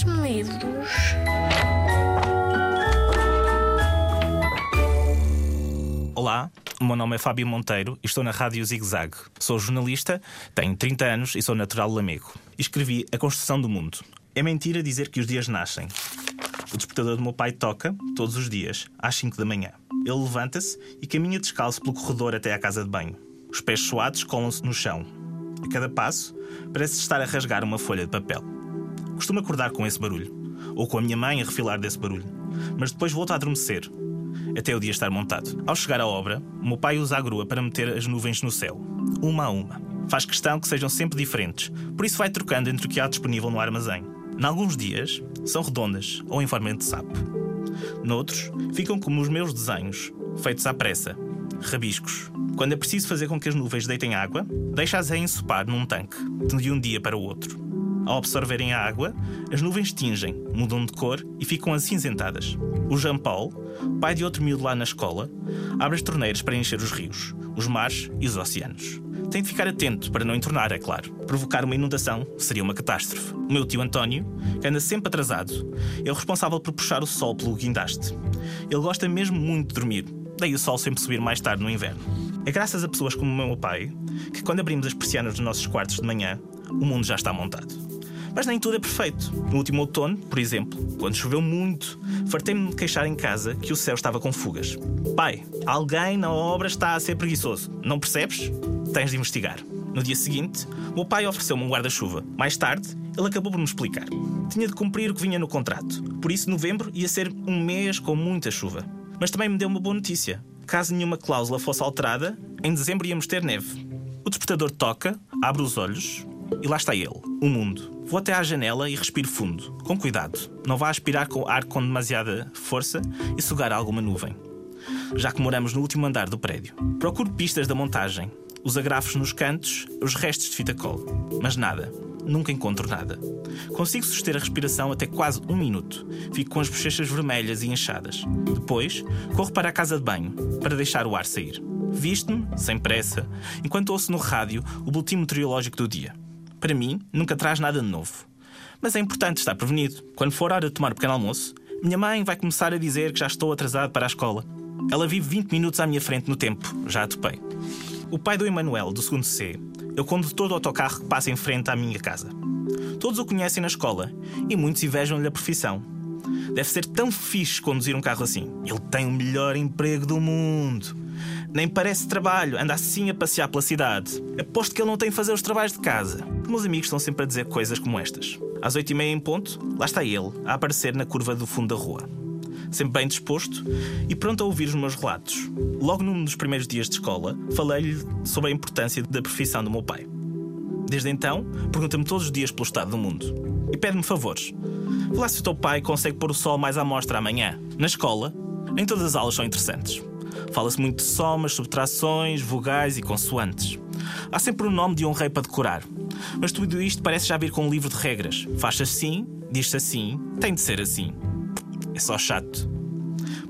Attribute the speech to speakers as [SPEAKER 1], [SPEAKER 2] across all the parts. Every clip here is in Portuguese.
[SPEAKER 1] Traz-me livros.
[SPEAKER 2] Olá, o meu nome é Fábio Monteiro e estou na Rádio Zig Zag. Sou jornalista, tenho 30 anos e sou natural Lamego. Escrevi A Construção do Mundo. É mentira dizer que os dias nascem. O despertador do meu pai toca, todos os dias, às 5 da manhã. Ele levanta-se e caminha descalço pelo corredor até à casa de banho. Os pés suados colam-se no chão. A cada passo, parece estar a rasgar uma folha de papel. Costumo acordar com esse barulho, ou com a minha mãe a refilar desse barulho, mas depois volto a adormecer, até o dia estar montado. Ao chegar à obra, o meu pai usa a grua para meter as nuvens no céu, uma a uma. Faz questão que sejam sempre diferentes, por isso vai trocando entre o que há disponível no armazém. Em alguns dias, são redondas ou em forma de sapo. Noutros, ficam como os meus desenhos, feitos à pressa, rabiscos. Quando é preciso fazer com que as nuvens deitem água, deixa-as a ensopar num tanque, de um dia para o outro. Ao absorverem a água, as nuvens tingem, mudam de cor e ficam acinzentadas. O Jean Paul, pai de outro miúdo lá na escola, abre as torneiras para encher os rios, os mares e os oceanos. Tem de ficar atento para não entornar, é claro. Provocar uma inundação seria uma catástrofe. O meu tio António, que anda sempre atrasado, é o responsável por puxar o sol pelo guindaste. Ele gosta mesmo muito de dormir, daí o sol sempre subir mais tarde no inverno. É graças a pessoas como o meu pai que, quando abrimos as persianas dos nossos quartos de manhã, o mundo já está montado. Mas nem tudo é perfeito. No último outono, por exemplo, quando choveu muito, fartei-me de queixar em casa que o céu estava com fugas. Pai, alguém na obra está a ser preguiçoso. Não percebes? Tens de investigar. No dia seguinte, o meu pai ofereceu-me um guarda-chuva. Mais tarde, ele acabou por me explicar. Tinha de cumprir o que vinha no contrato. Por isso, novembro ia ser um mês com muita chuva. Mas também me deu uma boa notícia. Caso nenhuma cláusula fosse alterada, em dezembro íamos ter neve. O despertador toca, abre os olhos e lá está ele, o mundo. Vou até à janela e respiro fundo, com cuidado. Não vá aspirar com ar com demasiada força e sugar alguma nuvem. Já que moramos no último andar do prédio, procuro pistas da montagem, os agrafos nos cantos, os restos de fita cola. Mas nada. Nunca encontro nada. Consigo suster a respiração até quase um minuto. Fico com as bochechas vermelhas e inchadas. Depois, corro para a casa de banho, para deixar o ar sair. Visto-me, sem pressa, enquanto ouço no rádio o boletim meteorológico do dia para mim, nunca traz nada de novo. Mas é importante estar prevenido. Quando for hora de tomar o pequeno almoço, minha mãe vai começar a dizer que já estou atrasado para a escola. Ela vive 20 minutos à minha frente no tempo, já a topei. O pai do Emanuel, do segundo C, é o condutor do autocarro que passa em frente à minha casa. Todos o conhecem na escola e muitos invejam-lhe a profissão. Deve ser tão fixe conduzir um carro assim. Ele tem o melhor emprego do mundo. Nem parece trabalho, anda assim a passear pela cidade. Aposto que ele não tem de fazer os trabalhos de casa. Os meus amigos estão sempre a dizer coisas como estas. Às oito e meia em ponto, lá está ele, a aparecer na curva do fundo da rua. Sempre bem disposto e pronto a ouvir os meus relatos. Logo num dos primeiros dias de escola, falei-lhe sobre a importância da profissão do meu pai. Desde então, pergunta-me todos os dias pelo estado do mundo. E pede-me favores. Vê lá se o teu pai consegue pôr o sol mais à mostra amanhã. Na escola, nem todas as aulas são interessantes. Fala-se muito de somas, subtrações, vogais e consoantes. Há sempre o nome de um rei para decorar. Mas tudo isto parece já vir com um livro de regras. Faz assim, diz-se assim, tem de ser assim. É só chato.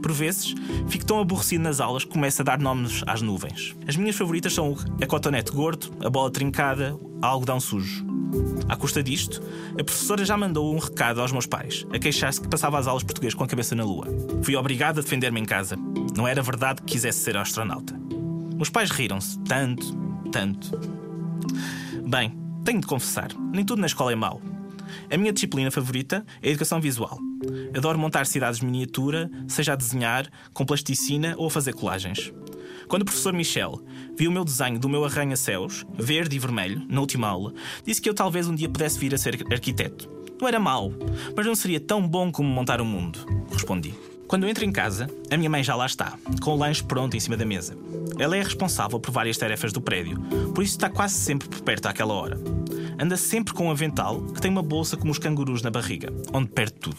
[SPEAKER 2] Por vezes, fico tão aborrecido nas aulas que começo a dar nomes às nuvens. As minhas favoritas são a cotonete gordo, a bola trincada, a algodão sujo. À custa disto, a professora já mandou um recado aos meus pais, a queixar-se que passava as aulas de português com a cabeça na lua. Fui obrigado a defender-me em casa. Não era verdade que quisesse ser astronauta. Meus pais riram-se, tanto, tanto. Bem, tenho de confessar, nem tudo na escola é mau. A minha disciplina favorita é a educação visual. Adoro montar cidades miniatura, seja a desenhar, com plasticina ou a fazer colagens. Quando o professor Michel viu o meu desenho do meu arranha-céus, verde e vermelho, na última aula, disse que eu talvez um dia pudesse vir a ser arquiteto. Não era mau, mas não seria tão bom como montar o um mundo, respondi. Quando entro em casa, a minha mãe já lá está, com o lanche pronto em cima da mesa. Ela é responsável por várias tarefas do prédio, por isso está quase sempre por perto àquela hora. Anda sempre com um avental que tem uma bolsa como os cangurus na barriga, onde perde tudo.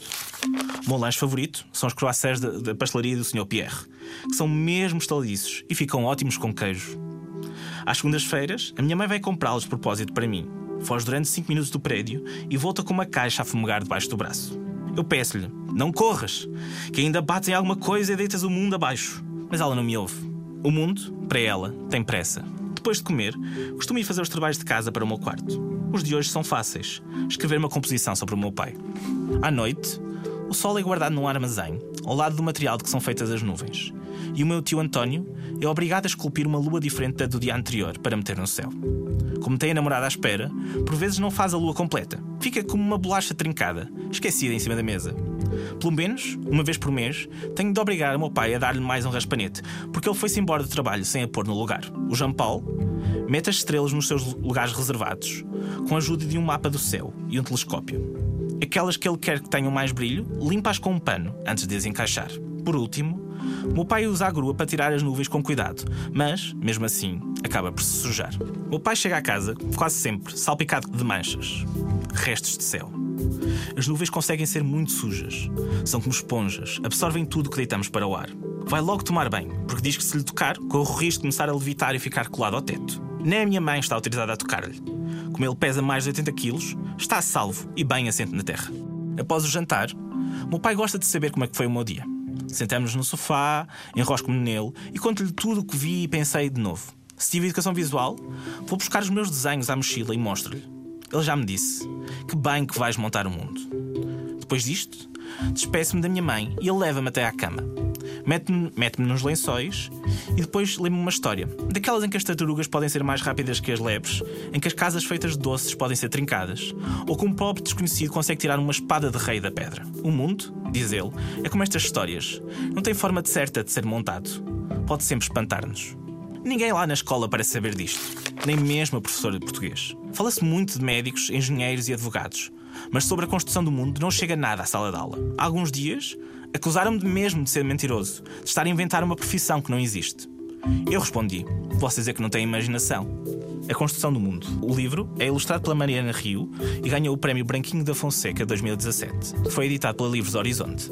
[SPEAKER 2] O meu lanche favorito são os croissants da, da pastelaria do Sr. Pierre, que são mesmo estaliços e ficam ótimos com queijo. Às segundas-feiras, a minha mãe vai comprá-los de propósito para mim. Foge durante 5 minutos do prédio e volta com uma caixa a fumegar debaixo do braço. Eu peço-lhe, não corras, que ainda bates em alguma coisa e deitas o mundo abaixo. Mas ela não me ouve. O mundo, para ela, tem pressa. Depois de comer, costumo ir fazer os trabalhos de casa para o meu quarto. Os de hoje são fáceis. Escrever uma composição sobre o meu pai. À noite, o sol é guardado num armazém, ao lado do material de que são feitas as nuvens. E o meu tio António é obrigado a esculpir uma lua diferente da do dia anterior para meter no céu. Como tem a namorada à espera, por vezes não faz a lua completa. Fica como uma bolacha trincada, esquecida em cima da mesa. Pelo menos, uma vez por mês, tenho de obrigar o meu pai a dar-lhe mais um raspanete, porque ele foi-se embora do trabalho sem a pôr no lugar. O Jean Paul mete as estrelas nos seus lugares reservados, com a ajuda de um mapa do céu e um telescópio. Aquelas que ele quer que tenham mais brilho, limpa-as com um pano antes de as encaixar. Por último, meu pai usa a grua para tirar as nuvens com cuidado, mas, mesmo assim, acaba por se sujar. Meu pai chega à casa, quase sempre, salpicado de manchas. Restos de céu. As nuvens conseguem ser muito sujas. São como esponjas, absorvem tudo que deitamos para o ar. Vai logo tomar banho, porque diz que se lhe tocar, corre o risco de começar a levitar e ficar colado ao teto. Nem a minha mãe está autorizada a tocar-lhe. Como ele pesa mais de 80 quilos, está salvo e bem assente na terra. Após o jantar, meu pai gosta de saber como é que foi o meu dia. Sentamos-nos no sofá, enrosco-me nele e conto-lhe tudo o que vi e pensei de novo. Se tive educação visual, vou buscar os meus desenhos à mochila e mostro-lhe. Ele já me disse: Que bem que vais montar o mundo. Depois disto, despeço-me da minha mãe e ele leva-me até à cama. Mete-me mete nos lençóis e depois lê-me uma história. Daquelas em que as tartarugas podem ser mais rápidas que as lebres, em que as casas feitas de doces podem ser trincadas, ou que um pobre desconhecido consegue tirar uma espada de rei da pedra. O mundo, diz ele, é como estas histórias. Não tem forma de certa de ser montado. Pode sempre espantar-nos. Ninguém lá na escola parece saber disto, nem mesmo a professora de português. Fala-se muito de médicos, engenheiros e advogados, mas sobre a construção do mundo não chega nada à sala de aula. Há alguns dias, acusaram-me mesmo de ser mentiroso, de estar a inventar uma profissão que não existe. Eu respondi: Vocês é que não têm imaginação. A Construção do Mundo. O livro é ilustrado pela Mariana Rio e ganhou o prémio Branquinho da Fonseca 2017. Foi editado pela Livros Horizonte.